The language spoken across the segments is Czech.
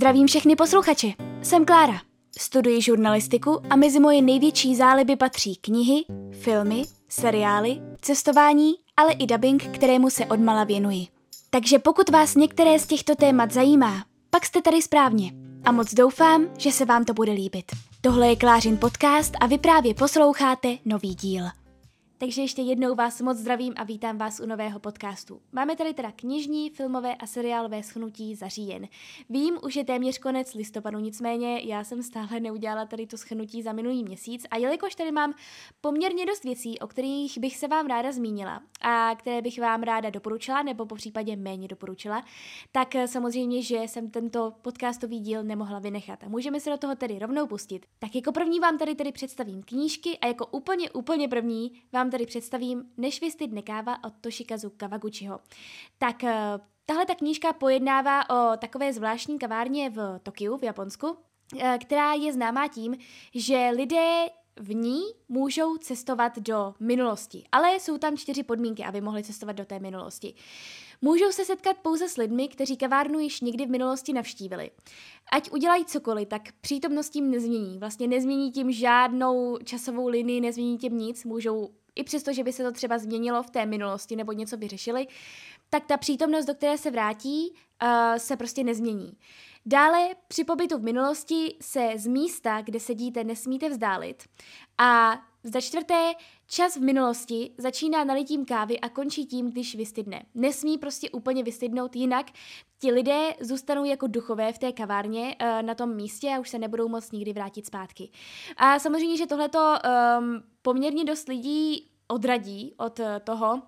Zdravím všechny posluchače. Jsem Klára. Studuji žurnalistiku a mezi moje největší záliby patří knihy, filmy, seriály, cestování, ale i dubbing, kterému se odmala věnuji. Takže pokud vás některé z těchto témat zajímá, pak jste tady správně. A moc doufám, že se vám to bude líbit. Tohle je Klářin podcast a vy právě posloucháte nový díl. Takže ještě jednou vás moc zdravím a vítám vás u nového podcastu. Máme tady teda knižní, filmové a seriálové schnutí za říjen. Vím, už je téměř konec listopadu, nicméně já jsem stále neudělala tady to schnutí za minulý měsíc a jelikož tady mám poměrně dost věcí, o kterých bych se vám ráda zmínila a které bych vám ráda doporučila nebo po případě méně doporučila, tak samozřejmě, že jsem tento podcastový díl nemohla vynechat. A můžeme se do toho tedy rovnou pustit. Tak jako první vám tady tedy představím knížky a jako úplně, úplně první vám tady představím Než vystydne káva od Toshikazu Kawaguchiho. Tak eh, tahle ta knížka pojednává o takové zvláštní kavárně v Tokiu, v Japonsku, eh, která je známá tím, že lidé v ní můžou cestovat do minulosti, ale jsou tam čtyři podmínky, aby mohli cestovat do té minulosti. Můžou se setkat pouze s lidmi, kteří kavárnu již nikdy v minulosti navštívili. Ať udělají cokoliv, tak přítomnost tím nezmění. Vlastně nezmění tím žádnou časovou linii, nezmění tím nic. Můžou i přesto, že by se to třeba změnilo v té minulosti nebo něco vyřešili, tak ta přítomnost, do které se vrátí, uh, se prostě nezmění. Dále při pobytu v minulosti se z místa, kde sedíte, nesmíte vzdálit. A za čtvrté, čas v minulosti začíná nalitím kávy a končí tím, když vystydne. Nesmí prostě úplně vystydnout, jinak ti lidé zůstanou jako duchové v té kavárně uh, na tom místě a už se nebudou moc nikdy vrátit zpátky. A samozřejmě, že tohleto um, poměrně dost lidí odradí od eh, toho,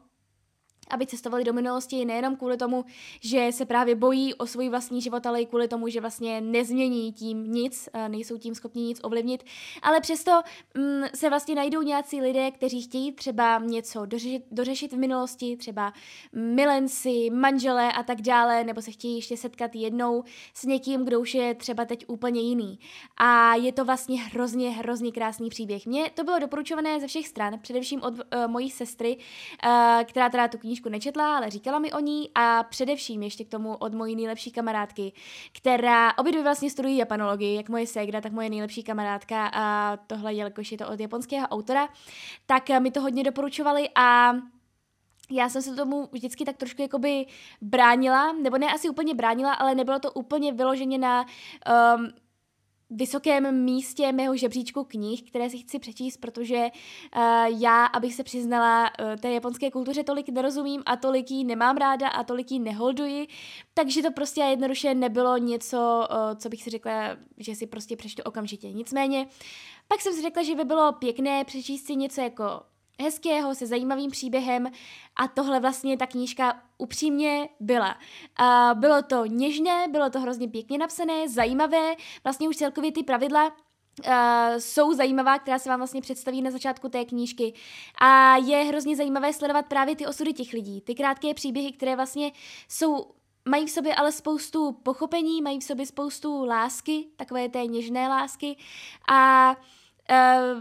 aby cestovali do minulosti nejenom kvůli tomu, že se právě bojí o svůj vlastní život, ale i kvůli tomu, že vlastně nezmění tím nic, nejsou tím schopni nic ovlivnit, ale přesto mm, se vlastně najdou nějací lidé, kteří chtějí třeba něco dořešit, dořešit v minulosti, třeba milenci, manželé a tak dále, nebo se chtějí ještě setkat jednou s někým, kdo už je třeba teď úplně jiný. A je to vlastně hrozně, hrozně krásný příběh. Mně to bylo doporučované ze všech stran, především od uh, mojí sestry, uh, která teda tu knížku nečetla, ale říkala mi o ní a především ještě k tomu od mojí nejlepší kamarádky, která obě dvě vlastně studují japanologii, jak moje ségra, tak moje nejlepší kamarádka a tohle, jelikož je to od japonského autora, tak mi to hodně doporučovali a já jsem se tomu vždycky tak trošku jakoby bránila, nebo ne asi úplně bránila, ale nebylo to úplně vyloženě na um, vysokém místě mého žebříčku knih, které si chci přečíst, protože uh, já, abych se přiznala, uh, té japonské kultuře tolik nerozumím a tolik jí nemám ráda a tolik jí neholduji, takže to prostě jednoduše nebylo něco, uh, co bych si řekla, že si prostě přečtu okamžitě. Nicméně, pak jsem si řekla, že by bylo pěkné přečíst si něco jako hezkého, se zajímavým příběhem a tohle vlastně ta knížka upřímně byla. A bylo to něžné, bylo to hrozně pěkně napsané, zajímavé, vlastně už celkově ty pravidla Uh, jsou zajímavá, která se vám vlastně představí na začátku té knížky. A je hrozně zajímavé sledovat právě ty osudy těch lidí, ty krátké příběhy, které vlastně jsou mají v sobě ale spoustu pochopení, mají v sobě spoustu lásky, takové té něžné lásky a Eh,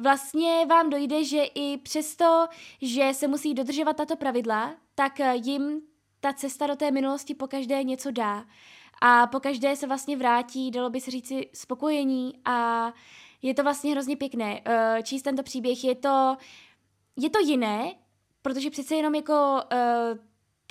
vlastně vám dojde, že i přesto, že se musí dodržovat tato pravidla, tak eh, jim ta cesta do té minulosti po každé něco dá. A po každé se vlastně vrátí, dalo by se říci, spokojení a je to vlastně hrozně pěkné. Uh, číst tento příběh je to, je to jiné, protože přece jenom jako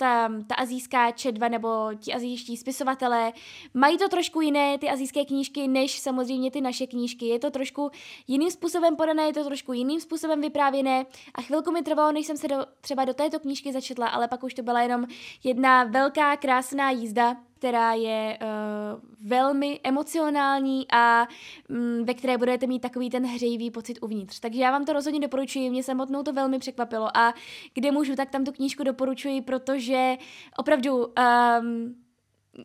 ta, ta azijská čedva nebo ti azijští spisovatelé mají to trošku jiné, ty azijské knížky, než samozřejmě ty naše knížky. Je to trošku jiným způsobem podané, je to trošku jiným způsobem vyprávěné a chvilku mi trvalo, než jsem se do, třeba do této knížky začetla, ale pak už to byla jenom jedna velká krásná jízda která je uh, velmi emocionální a um, ve které budete mít takový ten hřejivý pocit uvnitř. Takže já vám to rozhodně doporučuji, mě samotnou to velmi překvapilo a kde můžu, tak tam tu knížku doporučuji, protože opravdu um,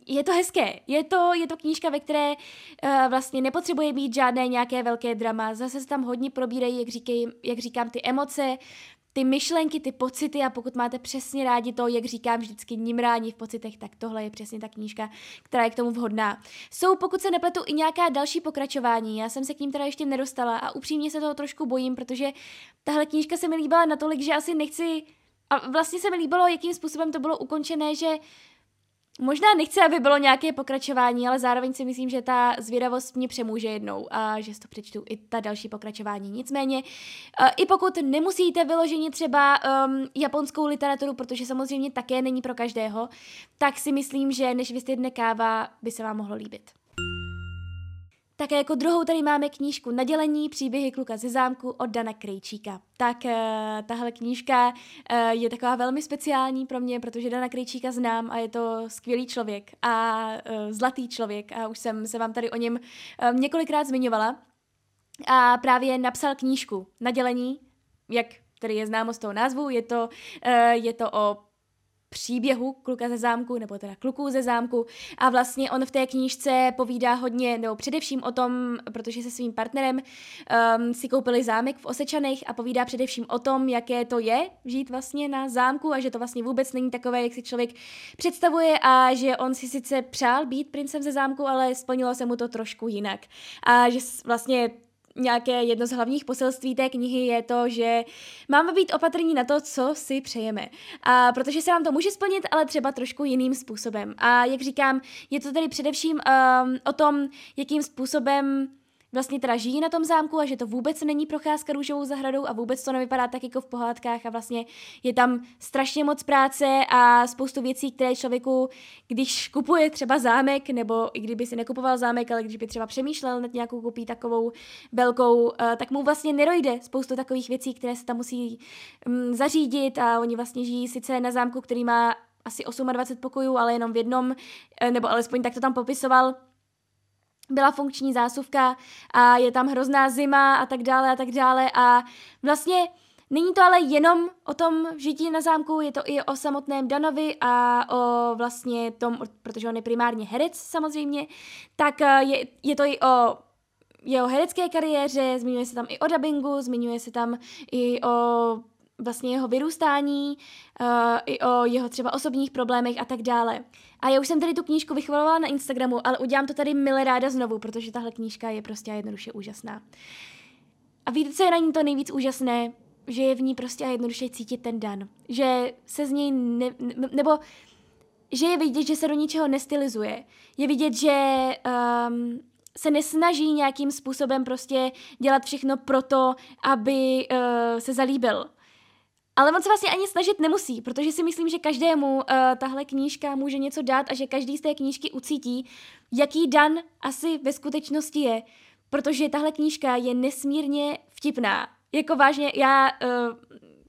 je to hezké. Je to, je to knížka, ve které uh, vlastně nepotřebuje být žádné nějaké velké drama. Zase se tam hodně probírají, jak, říkej, jak říkám, ty emoce, ty myšlenky, ty pocity a pokud máte přesně rádi to, jak říkám vždycky nimrání v pocitech, tak tohle je přesně ta knížka, která je k tomu vhodná. Jsou, pokud se nepletu, i nějaká další pokračování. Já jsem se k ním teda ještě nedostala a upřímně se toho trošku bojím, protože tahle knížka se mi líbila natolik, že asi nechci a vlastně se mi líbilo, jakým způsobem to bylo ukončené, že Možná nechci, aby bylo nějaké pokračování, ale zároveň si myslím, že ta zvědavost mě přemůže jednou a že si to přečtu i ta další pokračování. Nicméně, uh, i pokud nemusíte vyloženit třeba um, japonskou literaturu, protože samozřejmě také není pro každého, tak si myslím, že než vystydne káva, by se vám mohlo líbit. Také jako druhou tady máme knížku Nadělení příběhy kluka ze zámku od Dana Krejčíka. Tak uh, tahle knížka uh, je taková velmi speciální pro mě, protože Dana Krejčíka znám a je to skvělý člověk a uh, zlatý člověk a už jsem se vám tady o něm uh, několikrát zmiňovala. A právě napsal knížku Nadělení, jak tady je známo z toho názvu, je to, uh, je to o příběhu kluka ze zámku, nebo teda kluků ze zámku a vlastně on v té knížce povídá hodně, nebo především o tom, protože se svým partnerem um, si koupili zámek v Osečanech a povídá především o tom, jaké to je žít vlastně na zámku a že to vlastně vůbec není takové, jak si člověk představuje a že on si sice přál být princem ze zámku, ale splnilo se mu to trošku jinak. A že vlastně nějaké jedno z hlavních poselství té knihy je to, že máme být opatrní na to, co si přejeme. A protože se nám to může splnit, ale třeba trošku jiným způsobem. A jak říkám, je to tedy především um, o tom, jakým způsobem vlastně teda žijí na tom zámku a že to vůbec není procházka růžovou zahradou a vůbec to nevypadá tak jako v pohádkách a vlastně je tam strašně moc práce a spoustu věcí, které člověku, když kupuje třeba zámek, nebo i kdyby si nekupoval zámek, ale když by třeba přemýšlel nad nějakou kupí takovou velkou, eh, tak mu vlastně nerojde spoustu takových věcí, které se tam musí mm, zařídit a oni vlastně žijí sice na zámku, který má asi 28 pokojů, ale jenom v jednom, eh, nebo alespoň tak to tam popisoval, byla funkční zásuvka a je tam hrozná zima a tak dále a tak dále. A vlastně Není to ale jenom o tom žití na zámku, je to i o samotném Danovi a o vlastně tom, protože on je primárně herec samozřejmě, tak eh, je, je to i o jeho herecké kariéře, zmiňuje se tam i o dubbingu, zmiňuje se tam i o vlastně jeho vyrůstání, uh, i o jeho třeba osobních problémech a tak dále. A já už jsem tady tu knížku vychvalovala na Instagramu, ale udělám to tady milé ráda znovu, protože tahle knížka je prostě jednoduše úžasná. A víte, co je na ní to nejvíc úžasné? Že je v ní prostě a jednoduše cítit ten dan. Že se z něj ne, ne, nebo že je vidět, že se do ničeho nestylizuje. Je vidět, že um, se nesnaží nějakým způsobem prostě dělat všechno proto, aby uh, se zalíbil ale on se vlastně ani snažit nemusí, protože si myslím, že každému uh, tahle knížka může něco dát a že každý z té knížky ucítí, jaký Dan asi ve skutečnosti je. Protože tahle knížka je nesmírně vtipná. Jako vážně, já, uh,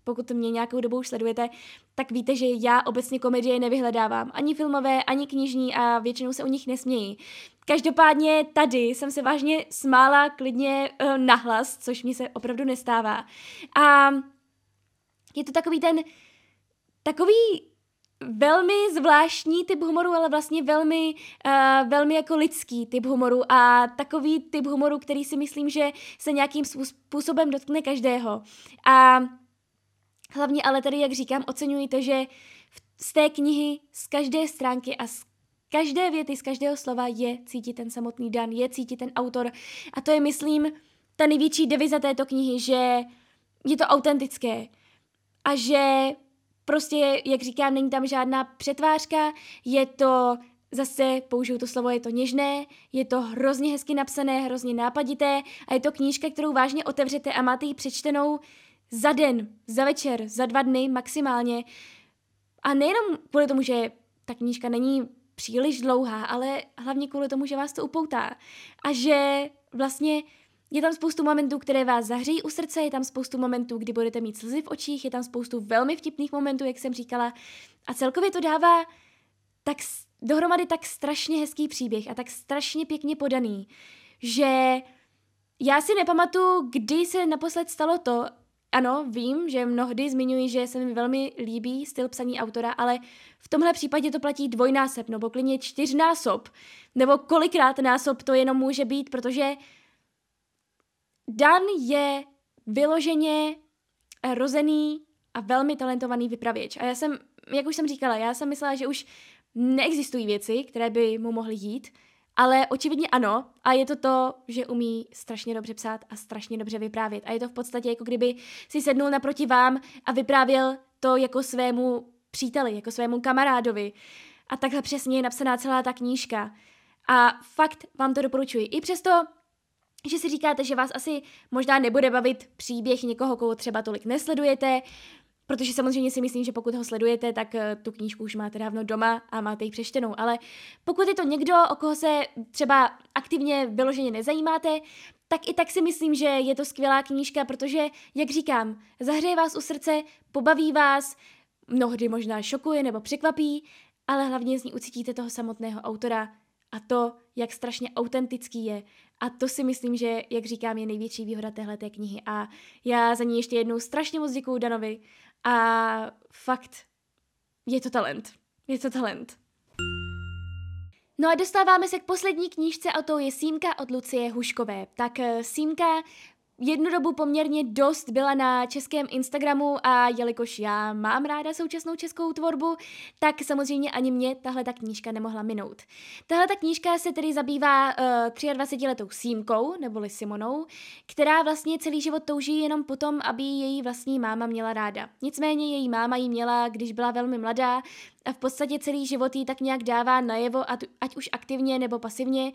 pokud mě nějakou dobu už sledujete, tak víte, že já obecně komedie nevyhledávám. Ani filmové, ani knižní a většinou se o nich nesmějí. Každopádně tady jsem se vážně smála klidně uh, nahlas, což mi se opravdu nestává. A je to takový ten, takový velmi zvláštní typ humoru, ale vlastně velmi, uh, velmi jako lidský typ humoru a takový typ humoru, který si myslím, že se nějakým způsobem dotkne každého. A hlavně ale tady, jak říkám, oceňuji to, že z té knihy, z každé stránky a z každé věty, z každého slova je cítit ten samotný Dan, je cítit ten autor. A to je, myslím, ta největší deviza této knihy, že je to autentické, a že prostě, jak říkám, není tam žádná přetvářka, je to zase použiju to slovo, je to něžné, je to hrozně hezky napsané, hrozně nápadité a je to knížka, kterou vážně otevřete a máte ji přečtenou za den, za večer, za dva dny maximálně. A nejenom kvůli tomu, že ta knížka není příliš dlouhá, ale hlavně kvůli tomu, že vás to upoutá. A že vlastně je tam spoustu momentů, které vás zahřejí u srdce, je tam spoustu momentů, kdy budete mít slzy v očích, je tam spoustu velmi vtipných momentů, jak jsem říkala. A celkově to dává tak dohromady tak strašně hezký příběh a tak strašně pěkně podaný, že já si nepamatuju, kdy se naposled stalo to, ano, vím, že mnohdy zmiňuji, že se mi velmi líbí styl psaní autora, ale v tomhle případě to platí dvojnásob, nebo klidně čtyřnásob, nebo kolikrát násob to jenom může být, protože Dan je vyloženě rozený a velmi talentovaný vypravěč. A já jsem, jak už jsem říkala, já jsem myslela, že už neexistují věci, které by mu mohly jít, ale očividně ano. A je to to, že umí strašně dobře psát a strašně dobře vyprávět. A je to v podstatě jako kdyby si sednul naproti vám a vyprávěl to jako svému příteli, jako svému kamarádovi. A takhle přesně je napsaná celá ta knížka. A fakt vám to doporučuji. I přesto, že si říkáte, že vás asi možná nebude bavit příběh někoho, koho třeba tolik nesledujete, protože samozřejmě si myslím, že pokud ho sledujete, tak eh, tu knížku už máte dávno doma a máte ji přečtenou. Ale pokud je to někdo, o koho se třeba aktivně vyloženě nezajímáte, tak i tak si myslím, že je to skvělá knížka, protože, jak říkám, zahřeje vás u srdce, pobaví vás, mnohdy možná šokuje nebo překvapí, ale hlavně z ní ucítíte toho samotného autora a to, jak strašně autentický je. A to si myslím, že, jak říkám, je největší výhoda téhle knihy. A já za ní ještě jednou strašně moc děkuju Danovi a fakt, je to talent. Je to talent. No a dostáváme se k poslední knížce a to je Símka od Lucie Huškové. Tak eh, Símka jednu dobu poměrně dost byla na českém Instagramu a jelikož já mám ráda současnou českou tvorbu, tak samozřejmě ani mě tahle ta knížka nemohla minout. Tahle ta knížka se tedy zabývá uh, eh, 23-letou Símkou, neboli Simonou, která vlastně celý život touží jenom potom, aby její vlastní máma měla ráda. Nicméně její máma ji měla, když byla velmi mladá a v podstatě celý život jí tak nějak dává najevo, ať už aktivně nebo pasivně,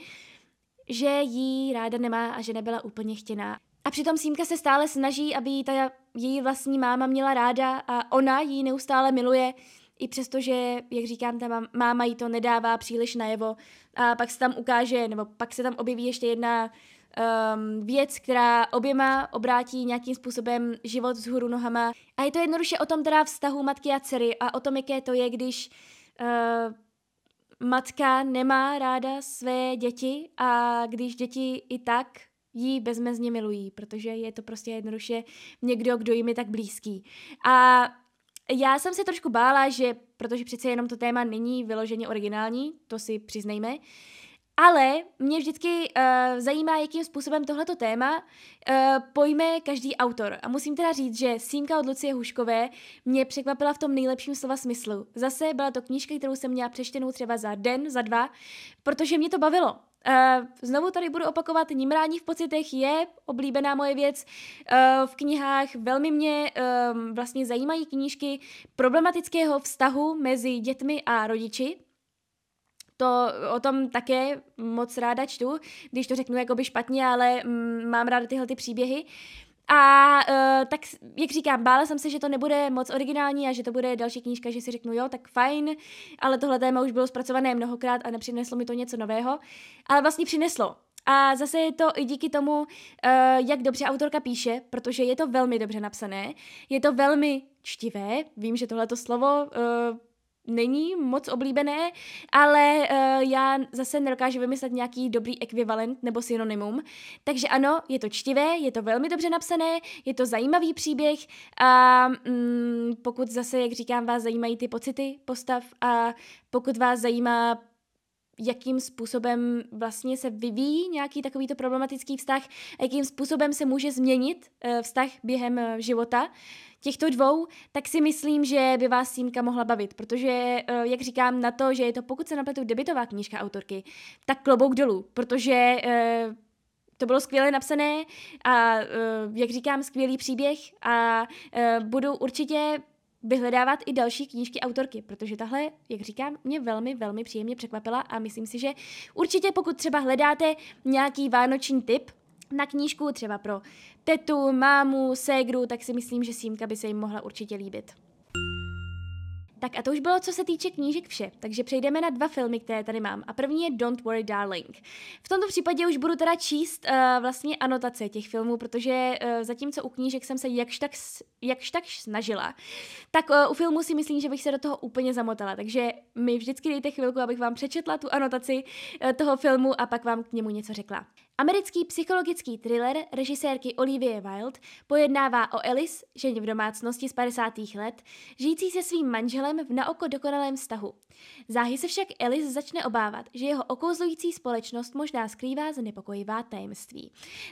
že jí ráda nemá a že nebyla úplně chtěná. A přitom Símka se stále snaží, aby jí ta její vlastní máma měla ráda a ona ji neustále miluje, i přesto, že, jak říkám, ta máma jí to nedává příliš najevo. A pak se tam ukáže, nebo pak se tam objeví ještě jedna um, věc, která oběma obrátí nějakým způsobem život vzhůru nohama. A je to jednoduše o tom teda vztahu matky a dcery a o tom, jaké to je, když uh, matka nemá ráda své děti a když děti i tak jí bezmezně milují, protože je to prostě jednoduše někdo, kdo jim je tak blízký. A já jsem se trošku bála, že, protože přece jenom to téma není vyloženě originální, to si přiznejme, ale mě vždycky uh, zajímá, jakým způsobem tohleto téma uh, pojme každý autor. A musím teda říct, že Símka od Lucie Huškové mě překvapila v tom nejlepším slova smyslu. Zase byla to knížka, kterou jsem měla přečtenou třeba za den, za dva, protože mě to bavilo. Uh, znovu tady budu opakovat, Nimrání v pocitech je oblíbená moje věc uh, v knihách. Velmi mě um, vlastně zajímají knížky problematického vztahu mezi dětmi a rodiči. To o tom také moc ráda čtu, když to řeknu jakoby špatně, ale mm, mám ráda tyhle ty příběhy. A uh, tak, jak říkám, bála jsem se, že to nebude moc originální a že to bude další knížka, že si řeknu, jo, tak fajn, ale tohle téma už bylo zpracované mnohokrát a nepřineslo mi to něco nového. Ale vlastně přineslo. A zase je to i díky tomu, uh, jak dobře autorka píše, protože je to velmi dobře napsané, je to velmi čtivé, vím, že tohleto slovo uh, není moc oblíbené, ale uh, já zase nedokážu vymyslet nějaký dobrý ekvivalent nebo synonymum. Takže ano, je to čtivé, je to velmi dobře napsané, je to zajímavý příběh a mm, pokud zase, jak říkám, vás zajímají ty pocity postav a pokud vás zajímá jakým způsobem vlastně se vyvíjí nějaký takovýto problematický vztah a jakým způsobem se může změnit uh, vztah během uh, života, těchto dvou, tak si myslím, že by vás Símka mohla bavit, protože, eh, jak říkám, na to, že je to pokud se napletu debitová knížka autorky, tak klobouk dolů, protože eh, to bylo skvěle napsané a, eh, jak říkám, skvělý příběh a budu určitě vyhledávat i další knížky autorky, protože tahle, jak říkám, mě velmi, velmi příjemně překvapila a myslím si, že určitě pokud třeba hledáte nějaký vánoční tip, na knížku třeba pro tetu, mámu, ségru, tak si myslím, že Símka by se jim mohla určitě líbit. Tak a to už bylo, co se týče knížek vše, takže přejdeme na dva filmy, které tady mám. A první je Don't Worry Darling. V tomto případě už budu teda číst uh, vlastně anotace těch filmů, protože uh, zatímco u knížek jsem se jakž tak, jakž tak snažila, tak uh, u filmu si myslím, že bych se do toho úplně zamotala. Takže mi vždycky dejte chvilku, abych vám přečetla tu anotaci uh, toho filmu a pak vám k němu něco řekla. Americký psychologický thriller režisérky Olivia Wilde pojednává o Alice, ženě v domácnosti z 50. let, žijící se svým manželem v naoko dokonalém vztahu. Záhy se však Alice začne obávat, že jeho okouzlující společnost možná skrývá znepokojivá tajemství.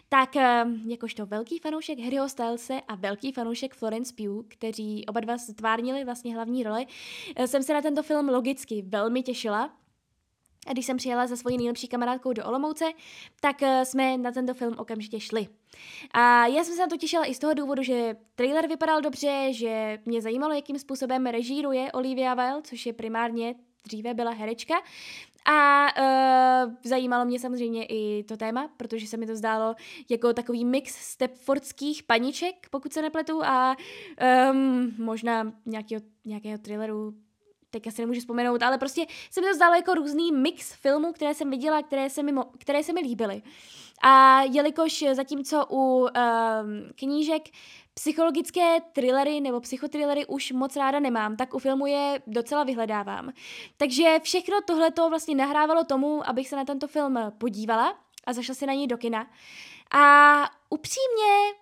Tak eh, jakožto velký fanoušek Harryho Stylese a velký fanoušek Florence Pugh, kteří oba dva stvárnili vlastně hlavní roli, eh, jsem se na tento film logicky velmi těšila, a když jsem přijela za svojí nejlepší kamarádkou do Olomouce, tak eh, jsme na tento film okamžitě šli. A já jsem se na to těšila i z toho důvodu, že trailer vypadal dobře, že mě zajímalo, jakým způsobem režíruje Olivia Wilde, což je primárně dříve byla herečka. A uh, zajímalo mě samozřejmě i to téma, protože se mi to zdálo jako takový mix stepfordských paniček, pokud se nepletu, a um, možná nějakého, nějakého thrilleru, teď asi nemůžu vzpomenout, ale prostě se mi to zdálo jako různý mix filmů, které jsem viděla, které se mi, které se mi líbily. A jelikož zatímco u um, knížek psychologické thrillery nebo psychotrillery už moc ráda nemám, tak u filmu je docela vyhledávám. Takže všechno tohle to vlastně nahrávalo tomu, abych se na tento film podívala a zašla si na něj do kina. A upřímně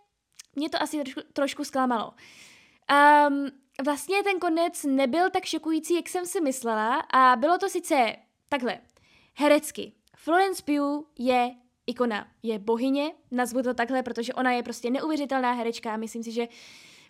mě to asi trošku, trošku zklamalo. Um, vlastně ten konec nebyl tak šokující, jak jsem si myslela a bylo to sice takhle, herecky. Florence Pugh je ikona, je bohyně, nazvu to takhle, protože ona je prostě neuvěřitelná herečka a myslím si, že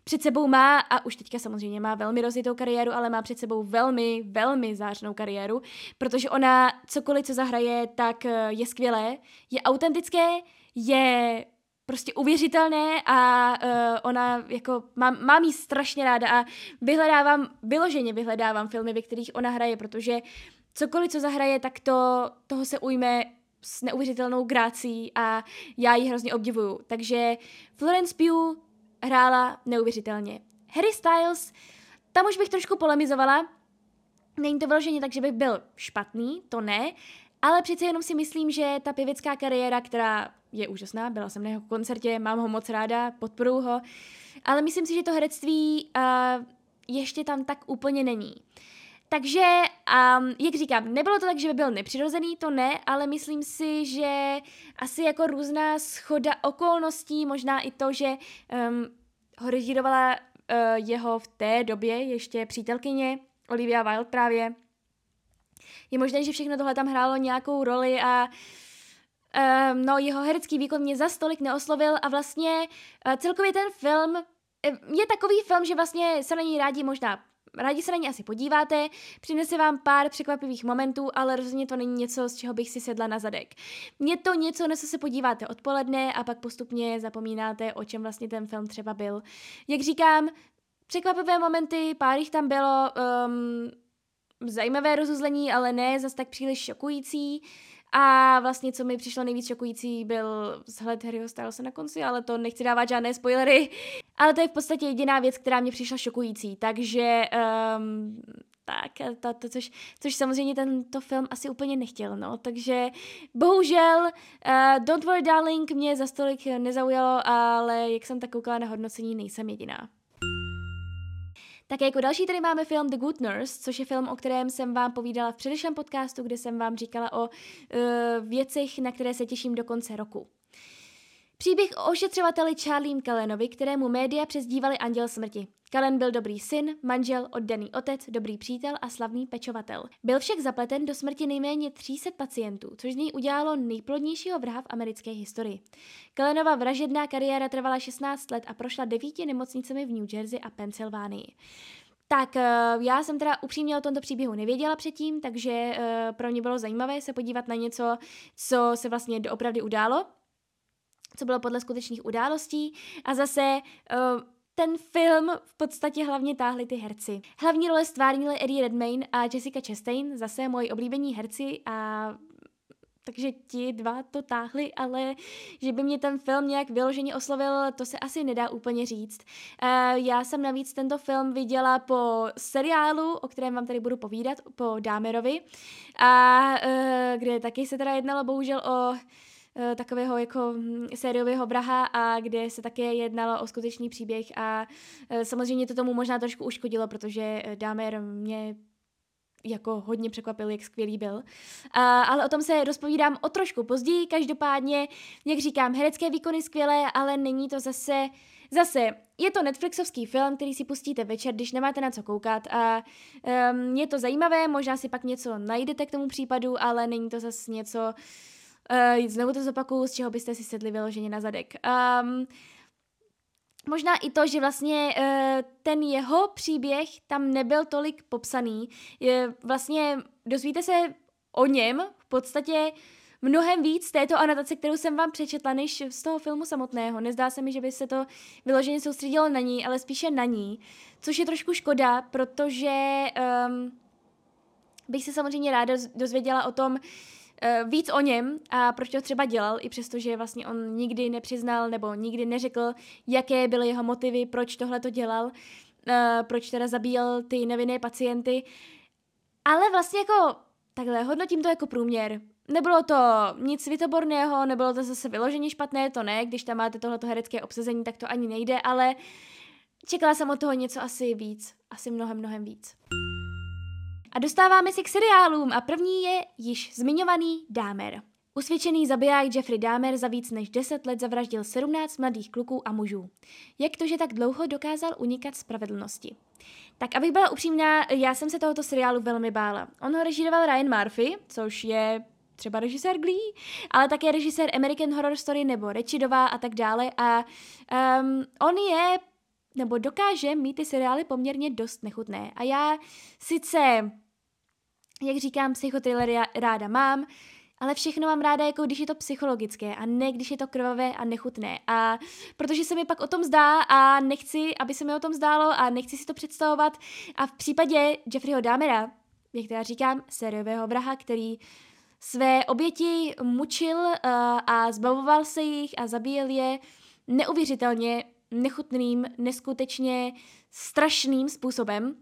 před sebou má, a už teďka samozřejmě má velmi rozjetou kariéru, ale má před sebou velmi, velmi zářnou kariéru, protože ona cokoliv, co zahraje, tak je skvělé, je autentické, je prostě uvěřitelné a uh, ona jako, mám, mám jí strašně ráda a vyhledávám, vyloženě vyhledávám filmy, ve kterých ona hraje, protože cokoliv, co zahraje, tak to, toho se ujme s neuvěřitelnou grácí a já ji hrozně obdivuju. Takže Florence Pugh hrála neuvěřitelně. Harry Styles, tam už bych trošku polemizovala. Není to vyloženě tak, že bych byl špatný, to ne, ale přece jenom si myslím, že ta pěvecká kariéra, která je úžasná, byla jsem na jeho koncertě, mám ho moc ráda, podporuji ho, ale myslím si, že to herectví uh, ještě tam tak úplně není. Takže, um, jak říkám, nebylo to tak, že by byl nepřirozený, to ne, ale myslím si, že asi jako různá schoda okolností, možná i to, že um, ho režírovala uh, jeho v té době ještě přítelkyně Olivia Wilde právě. Je možné, že všechno tohle tam hrálo nějakou roli a um, no, jeho herecký výkon mě za stolik neoslovil a vlastně uh, celkově ten film je takový film, že vlastně se na něj rádi možná Rádi se na ně asi podíváte, přinese vám pár překvapivých momentů, ale rozhodně to není něco, z čeho bych si sedla na zadek. Je to něco, na co se podíváte odpoledne a pak postupně zapomínáte, o čem vlastně ten film třeba byl. Jak říkám, překvapivé momenty, pár jich tam bylo, um, zajímavé rozuzlení, ale ne zas tak příliš šokující. A vlastně, co mi přišlo nejvíc šokující, byl vzhled Harryho Stylesa na konci, ale to nechci dávat žádné spoilery. Ale to je v podstatě jediná věc, která mě přišla šokující. Takže um, tak, to, to, což, což samozřejmě tento film asi úplně nechtěl, no. Takže bohužel uh, Don't Worry Darling mě za stolik nezaujalo, ale jak jsem tak koukala na hodnocení, nejsem jediná. Tak jako další tady máme film The Good Nurse, což je film, o kterém jsem vám povídala v předešlém podcastu, kde jsem vám říkala o uh, věcech, na které se těším do konce roku. Příběh o ošetřovateli Charlie Kalenovi, kterému média přezdívali Anděl smrti. Kalen byl dobrý syn, manžel, oddaný otec, dobrý přítel a slavný pečovatel. Byl však zapleten do smrti nejméně 300 pacientů, což z něj udělalo nejplodnějšího vraha v americké historii. Kalenova vražedná kariéra trvala 16 let a prošla devíti nemocnicemi v New Jersey a Pensylvánii. Tak eh, já jsem teda upřímně o tomto příběhu nevěděla předtím, takže eh, pro mě bylo zajímavé se podívat na něco, co se vlastně doopravdy událo co bylo podle skutečných událostí a zase uh, ten film v podstatě hlavně táhli ty herci. Hlavní role stvárnili Eddie Redmayne a Jessica Chastain, zase moji oblíbení herci a takže ti dva to táhli, ale že by mě ten film nějak vyloženě oslovil, to se asi nedá úplně říct. Uh, já jsem navíc tento film viděla po seriálu, o kterém vám tady budu povídat, po Dámerovi, a uh, kde taky se teda jednalo bohužel o Eh, takového jako hm, sériového vraha a kde se také jednalo o skutečný příběh a eh, samozřejmě to tomu možná trošku uškodilo, protože eh, Dámer mě jako hodně překvapil, jak skvělý byl. A, ale o tom se rozpovídám o trošku později, každopádně, jak říkám, herecké výkony skvělé, ale není to zase, zase, je to Netflixovský film, který si pustíte večer, když nemáte na co koukat a um, je to zajímavé, možná si pak něco najdete k tomu případu, ale není to zase něco, Uh, znovu to zopakuju, z čeho byste si sedli vyloženě na zadek. Um, možná i to, že vlastně uh, ten jeho příběh tam nebyl tolik popsaný. Je, vlastně dozvíte se o něm v podstatě mnohem víc této anotace, kterou jsem vám přečetla, než z toho filmu samotného. Nezdá se mi, že by se to vyloženě soustředilo na ní, ale spíše na ní, což je trošku škoda, protože um, bych se samozřejmě ráda dozvěděla o tom, uh, víc o něm a proč to třeba dělal, i přesto, že vlastně on nikdy nepřiznal nebo nikdy neřekl, jaké byly jeho motivy, proč tohle to dělal, uh, proč teda zabíjel ty nevinné pacienty. Ale vlastně jako takhle, hodnotím to jako průměr. Nebylo to nic svitoborného, nebylo to zase vyloženě špatné, to ne, když tam máte tohleto herecké obsazení, tak to ani nejde, ale čekala jsem od toho něco asi víc, asi mnohem, mnohem víc. A dostáváme se k seriálům a první je již zmiňovaný Dámer. Usvědčený zabiják Jeffrey Dahmer za víc než 10 let zavraždil 17 mladých kluků a mužů. Jak to, že tak dlouho dokázal unikat spravedlnosti? Tak abych byla upřímná, já jsem se tohoto seriálu velmi bála. On ho režíroval Ryan Murphy, což je třeba režisér Glee, ale také režisér American Horror Story nebo Rečidová a tak dále. A um, on je, nebo dokáže mít ty seriály poměrně dost nechutné. A já sice, jak říkám, psychotrillery ráda mám, ale všechno mám ráda, jako když je to psychologické a ne když je to krvavé a nechutné. A protože se mi pak o tom zdá a nechci, aby se mi o tom zdálo a nechci si to představovat. A v případě Jeffreyho Dahmera, jak teda říkám, sériového vraha, který své oběti mučil uh, a zbavoval se jich a zabíjel je neuvěřitelně nechutným, neskutečně strašným způsobem,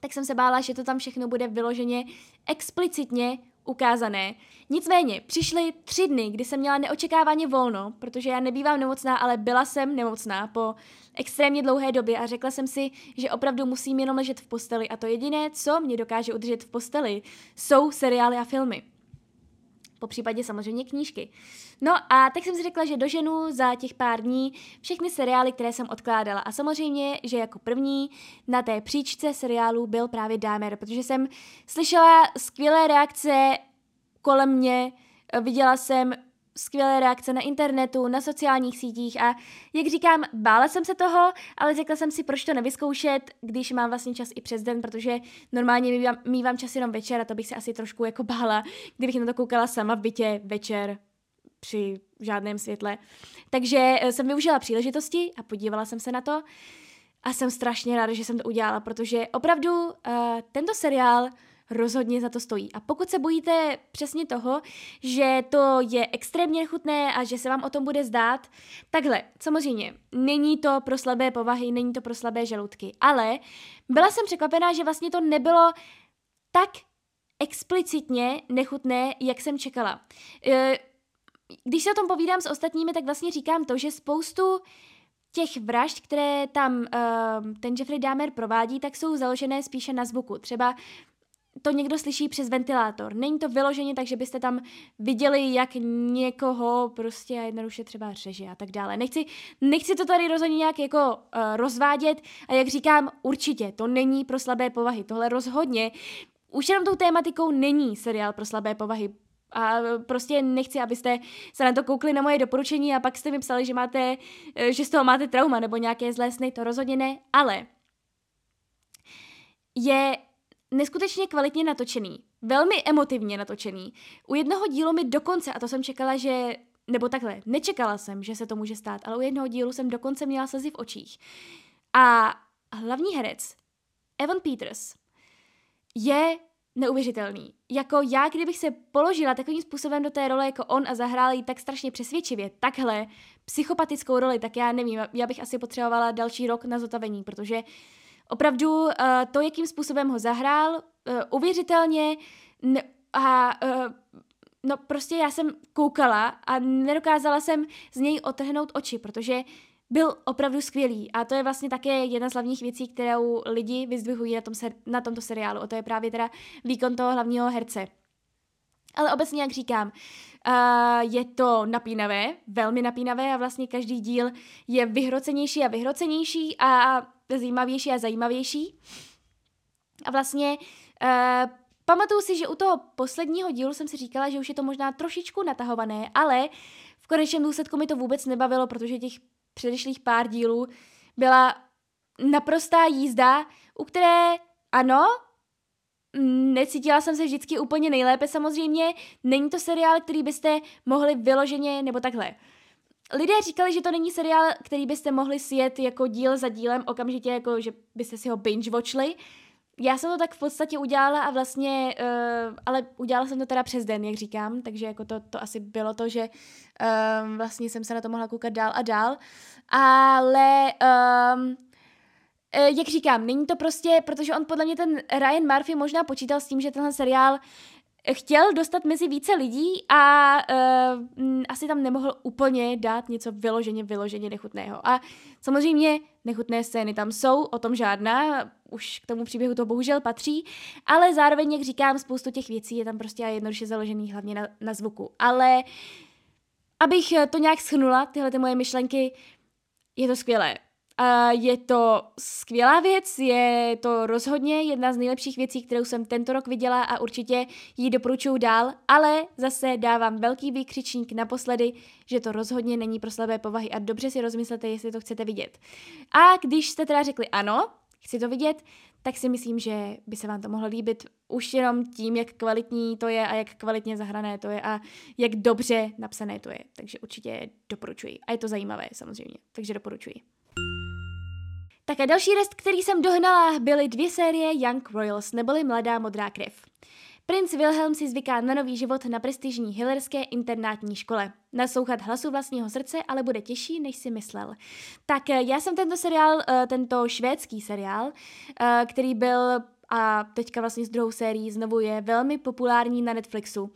tak jsem se bála, že to tam všechno bude vyloženě explicitně ukázané. Nicméně, přišly tři dny, kdy jsem měla neočekávaně volno, protože já nebývám nemocná, ale byla jsem nemocná po extrémně dlouhé době a řekla jsem si, že opravdu musím jenom ležet v posteli a to jediné, co mě dokáže udržet v posteli, jsou seriály a filmy po případě samozřejmě knížky. No a tak jsem si řekla, že doženu za těch pár dní všechny seriály, které jsem odkládala. A samozřejmě, že jako první na té příčce seriálu byl právě Dámer, protože jsem slyšela skvělé reakce kolem mě, viděla jsem skvělé reakce na internetu, na sociálních sítích a jak říkám, bála jsem se toho, ale řekla jsem si, proč to nevyzkoušet, když mám vlastně čas i přes den, protože normálně mývám, mývám čas jenom večer a to bych se asi trošku jako bála, kdybych na to koukala sama v bytě večer při žádném světle. Takže eh, jsem využila příležitosti a podívala jsem se na to a jsem strašně ráda, že jsem to udělala, protože opravdu uh, tento seriál rozhodně za to stojí. A pokud se bojíte přesně toho, že to je extrémně nechutné a že se vám o tom bude zdát, takhle, samozřejmě, není to pro slabé povahy, není to pro slabé žaludky, ale byla jsem překvapená, že vlastně to nebylo tak explicitně nechutné, jak jsem čekala. E, když se o tom povídám s ostatními, tak vlastně říkám to, že spoustu těch vražd, které tam uh, ten Jeffrey Dahmer provádí, tak jsou založené spíše na zvuku. Třeba to někdo slyší přes ventilátor. Není to vyloženě tak, že byste tam viděli, jak někoho prostě jednoduše třeba řeže a tak dále. Nechci, nechci to tady rozhodně nějak jako uh, rozvádět a jak říkám, určitě, to není pro slabé povahy. Tohle rozhodně, už jenom tou tématikou není seriál pro slabé povahy. A prostě nechci, abyste se na to koukli na moje doporučení a pak jste mi psali, že máte, eh, že z toho máte trauma nebo nějaké zlé sny, to rozhodně ne, ale je neskutečně kvalitně natočený, velmi emotivně natočený. U jednoho dílu mi dokonce, a to jsem čekala, že nebo takhle, nečekala jsem, že se to může stát, ale u jednoho dílu jsem dokonce měla slzy v očích. A hlavní herec, Evan Peters, je neuvěřitelný. Jako já, kdybych se položila takovým způsobem do té role jako on a zahrála ji tak strašně přesvědčivě, takhle psychopatickou roli, tak já nevím, já bych asi potřebovala další rok na zotavení, protože Opravdu uh, to, jakým způsobem ho zahrál, uh, uvěřitelně a uh, no prostě já jsem koukala a nedokázala jsem z něj otrhnout oči, protože byl opravdu skvělý a to je vlastně také jedna z hlavních věcí, kterou lidi vyzdvihují na, tom ser- na tomto seriálu. O to je právě teda výkon toho hlavního herce. Ale obecně, jak říkám, uh, je to napínavé, velmi napínavé a vlastně každý díl je vyhrocenější a vyhrocenější a zajímavější a zajímavější. A vlastně uh, pamatuju si, že u toho posledního dílu jsem si říkala, že už je to možná trošičku natahované, ale v konečném důsledku mi to vůbec nebavilo, protože těch předešlých pár dílů byla naprostá jízda, u které ano, necítila jsem se vždycky úplně nejlépe samozřejmě, není to seriál, který byste mohli vyloženě, nebo takhle, lidé říkali, že to není seriál, který byste mohli sjet jako díl za dílem okamžitě, jako že byste si ho binge watchli. já jsem to tak v podstatě udělala a vlastně, uh, ale udělala jsem to teda přes den, jak říkám, takže jako to, to asi bylo to, že um, vlastně jsem se na to mohla koukat dál a dál, ale um, jak říkám, není to prostě, protože on podle mě ten Ryan Murphy možná počítal s tím, že tenhle seriál chtěl dostat mezi více lidí a uh, asi tam nemohl úplně dát něco vyloženě, vyloženě nechutného. A samozřejmě nechutné scény tam jsou, o tom žádná, už k tomu příběhu to bohužel patří, ale zároveň, jak říkám, spoustu těch věcí je tam prostě jednoduše založený hlavně na, na zvuku. Ale abych to nějak schnula, tyhle ty moje myšlenky, je to skvělé. Je to skvělá věc, je to rozhodně jedna z nejlepších věcí, kterou jsem tento rok viděla a určitě ji doporučuju dál, ale zase dávám velký výkřičník naposledy, že to rozhodně není pro slabé povahy a dobře si rozmyslete, jestli to chcete vidět. A když jste teda řekli ano, chci to vidět, tak si myslím, že by se vám to mohlo líbit už jenom tím, jak kvalitní to je a jak kvalitně zahrané to je a jak dobře napsané to je. Takže určitě doporučuji. A je to zajímavé samozřejmě, takže doporučuji. Také další rest, který jsem dohnala, byly dvě série Young Royals, neboli Mladá modrá krev. Princ Wilhelm si zvyká na nový život na prestižní hillerské internátní škole. Naslouchat hlasu vlastního srdce ale bude těžší, než si myslel. Tak eh, já jsem tento seriál, eh, tento švédský seriál, eh, který byl a teďka vlastně s druhou sérií znovu je velmi populární na Netflixu.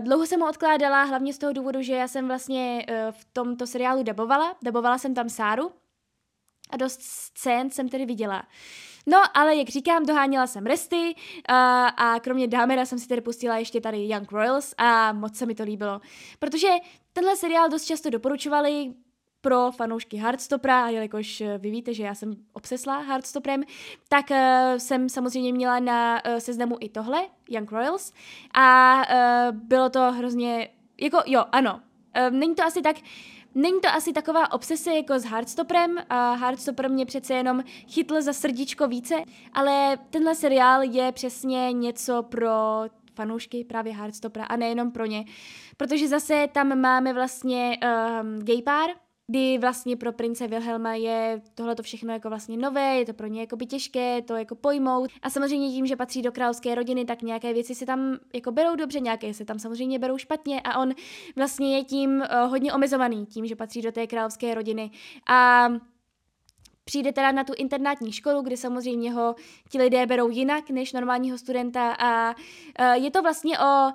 Dlouho jsem ho odkládala, hlavně z toho důvodu, že já jsem vlastně v tomto seriálu dabovala. Dabovala jsem tam Sáru, a dost scén jsem tedy viděla. No, ale jak říkám, doháněla jsem resty a, a kromě Dámera jsem si tedy pustila ještě tady Young Royals a moc se mi to líbilo. Protože tenhle seriál dost často doporučovali pro fanoušky Hardstopera, a jelikož vy víte, že já jsem obseslá Hardstoprem, tak uh, jsem samozřejmě měla na uh, seznamu i tohle, Young Royals, a uh, bylo to hrozně, jako jo, ano, uh, není to asi tak, Není to asi taková obsese jako s Hardstoperem a Hardstopper mě přece jenom chytl za srdíčko více, ale tenhle seriál je přesně něco pro fanoušky právě Hardstopera a nejenom pro ně, protože zase tam máme vlastně um, gay pár, kdy vlastně pro prince Wilhelma je tohle to všechno jako vlastně nové, je to pro ně jako by těžké to jako pojmout. A samozřejmě tím, že patří do královské rodiny, tak nějaké věci se tam jako berou dobře, nějaké se tam samozřejmě berou špatně a on vlastně je tím uh, hodně omezovaný, tím, že patří do té královské rodiny. A Přijde teda na tu internátní školu, kde samozřejmě ho ti lidé berou jinak než normálního studenta a uh, je to vlastně o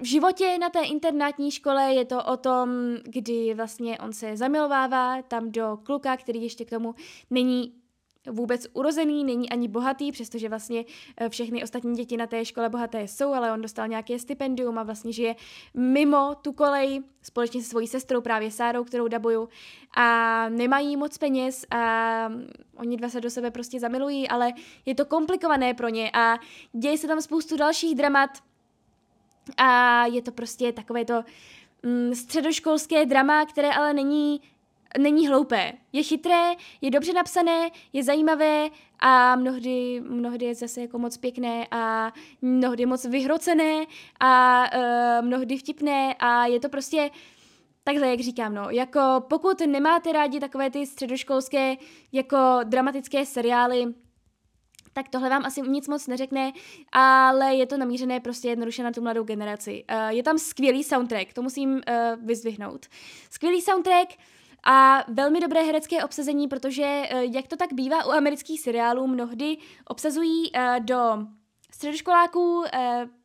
v životě na té internátní škole je to o tom, kdy vlastně on se zamilovává tam do kluka, který ještě k tomu není vůbec urozený, není ani bohatý, přestože vlastně eh, všechny ostatní děti na té škole bohaté jsou, ale on dostal nějaké stipendium a vlastně žije mimo tu kolej společně se svojí sestrou právě Sárou, kterou dabuju a nemají moc peněz a oni dva se do sebe prostě zamilují, ale je to komplikované pro ně a děje se tam spoustu dalších dramat, a je to prostě takové to mm, středoškolské drama, které ale není není hloupé. Je chytré, je dobře napsané, je zajímavé a mnohdy, mnohdy je zase jako moc pěkné a mnohdy moc vyhrocené a uh, mnohdy vtipné a je to prostě takhle, jak říkám, no, jako pokud nemáte rádi takové ty středoškolské jako dramatické seriály, tak tohle vám asi nic moc neřekne, ale je to namířené prostě jednoduše na tu mladou generaci. Uh, je tam skvělý soundtrack, to musím uh, vyzvihnout. Skvělý soundtrack, a velmi dobré herecké obsazení, protože uh, jak to tak bývá u amerických seriálů, mnohdy obsazují do středoškoláků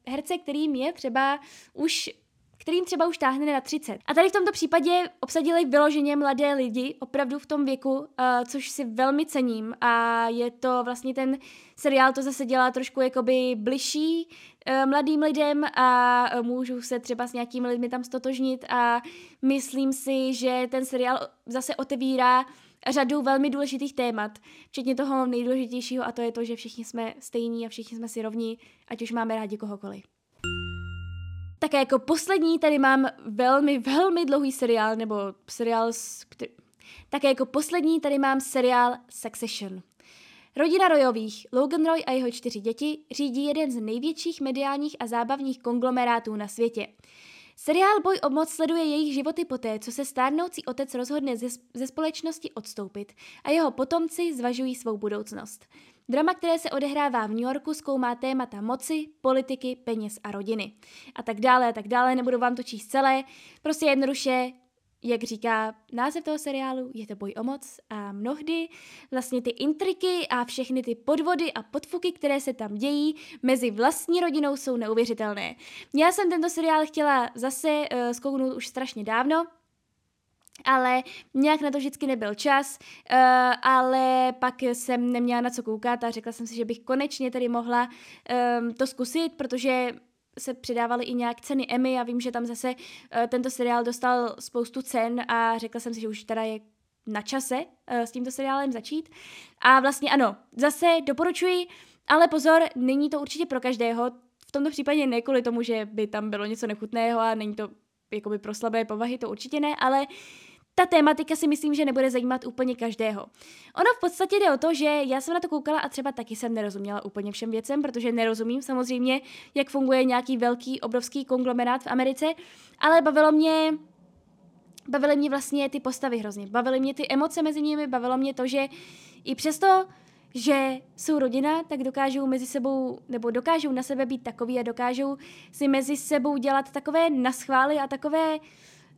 herce, kterým je třeba už kterým třeba už táhne na 30. A tady v tomto případě obsadili vyloženě mladé lidi, opravdu v tom věku, uh, což si velmi cením a je to vlastně ten seriál to zase dělá trošku jakoby bližší uh, mladým lidem a uh, můžu se třeba s nějakými lidmi tam stotožnit a myslím si, že ten seriál zase otevírá řadu velmi důležitých témat, včetně toho nejdůležitějšího a to je to, že všichni jsme stejní a všichni jsme si rovní, ať už máme rádi kohokoliv. Také jako poslední tady mám velmi, velmi dlouhý seriál, nebo seriál, který... také jako poslední tady mám seriál Succession. Rodina Royových, Logan Roy a jeho čtyři děti, řídí jeden z největších mediálních a zábavních konglomerátů na světě. Seriál Boj o moc sleduje jejich životy poté, co se stárnoucí otec rozhodne ze, ze společnosti odstoupit a jeho potomci zvažují svou budoucnost. Drama, které se odehrává v New Yorku, zkoumá témata moci, politiky, peněz a rodiny. A tak dále, a tak dále, nebudu vám to číst celé. Prostě jednoduše jak říká název toho seriálu, je to boj o moc a mnohdy vlastně ty intriky a všechny ty podvody a podfuky, které se tam dějí mezi vlastní rodinou jsou neuvěřitelné. Já jsem tento seriál chtěla zase uh, zkouknout už strašně dávno, ale nějak na to vždycky nebyl čas, uh, ale pak jsem neměla na co koukat a řekla jsem si, že bych konečně tady mohla um, to zkusit, protože se přidávaly i nějak ceny Emmy a vím, že tam zase uh, tento seriál dostal spoustu cen a řekla jsem si, že už teda je na čase uh, s tímto seriálem začít. A vlastně ano, zase doporučuji, ale pozor, není to určitě pro každého. V tomto případě ne kvůli tomu, že by tam bylo něco nechutného a není to jakoby pro slabé povahy, to určitě ne, ale ta tématika si myslím, že nebude zajímat úplně každého. Ono v podstatě jde o to, že já jsem na to koukala a třeba taky jsem nerozuměla úplně všem věcem, protože nerozumím samozřejmě, jak funguje nějaký velký, obrovský konglomerát v Americe, ale bavilo mě bavily mě vlastně ty postavy hrozně. Bavily mě ty emoce mezi nimi, bavilo mě to, že i přesto, že jsou rodina, tak dokážou mezi sebou, nebo dokážou na sebe být takový a dokážou si mezi sebou dělat takové naschvály a takové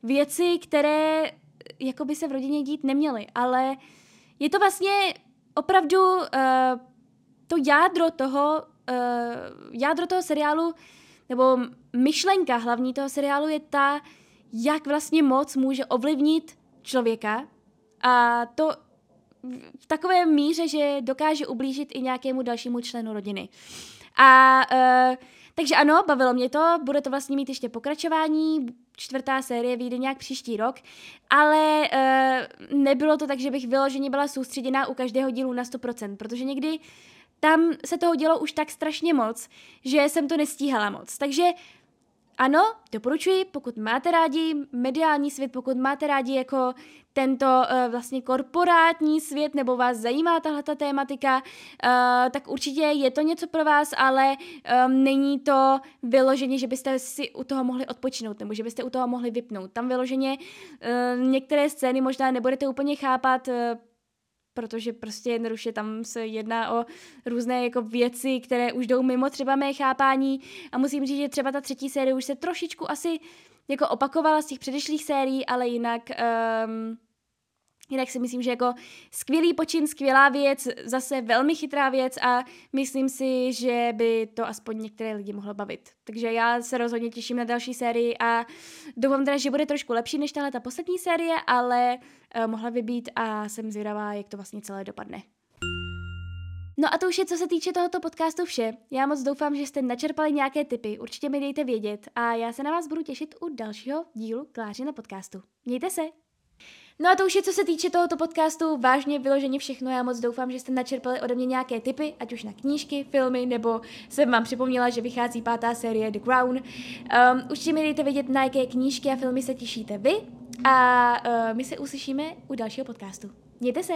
věci, které jako by se v rodině dít neměly, ale je to vlastně opravdu uh, to jádro toho, uh, jádro toho seriálu, nebo myšlenka hlavní toho seriálu je ta, jak vlastně moc může ovlivnit člověka. A to v takové míře, že dokáže ublížit i nějakému dalšímu členu rodiny. A uh, takže ano, bavilo mě to, bude to vlastně mít ještě pokračování, čtvrtá série vyjde nějak příští rok, ale uh, nebylo to tak, že bych vyloženě byla soustředěná u každého dílu na 100%, protože někdy tam se toho dělo už tak strašně moc, že jsem to nestíhala moc. Takže ano, doporučuji, pokud máte rádi mediální svět, pokud máte rádi jako tento uh, vlastně korporátní svět, nebo vás zajímá tahle ta tématika, uh, tak určitě je to něco pro vás, ale um, není to vyloženě, že byste si u toho mohli odpočinout, nebo že byste u toho mohli vypnout. Tam vyloženě uh, některé scény možná nebudete úplně chápat, uh, protože prostě jednoduše tam se jedná o různé jako věci, které už jdou mimo třeba mé chápání a musím říct, že třeba ta třetí série už se trošičku asi jako opakovala z těch předešlých sérií, ale jinak um, Jinak si myslím, že jako skvělý počin, skvělá věc, zase velmi chytrá věc a myslím si, že by to aspoň některé lidi mohlo bavit. Takže já se rozhodně těším na další sérii a doufám teda, že bude trošku lepší než tahle ta poslední série, ale mohla by být a jsem zvědavá, jak to vlastně celé dopadne. No a to už je, co se týče tohoto podcastu vše. Já moc doufám, že jste načerpali nějaké tipy, určitě mi dejte vědět a já se na vás budu těšit u dalšího dílu Kláři na podcastu. Mějte se! No a to už je, co se týče tohoto podcastu, vážně vyloženě všechno. Já moc doufám, že jste načerpali ode mě nějaké tipy, ať už na knížky, filmy, nebo jsem vám připomněla, že vychází pátá série The Crown. Um, určitě mi dejte vědět, na jaké knížky a filmy se těšíte vy a uh, my se uslyšíme u dalšího podcastu. Mějte se!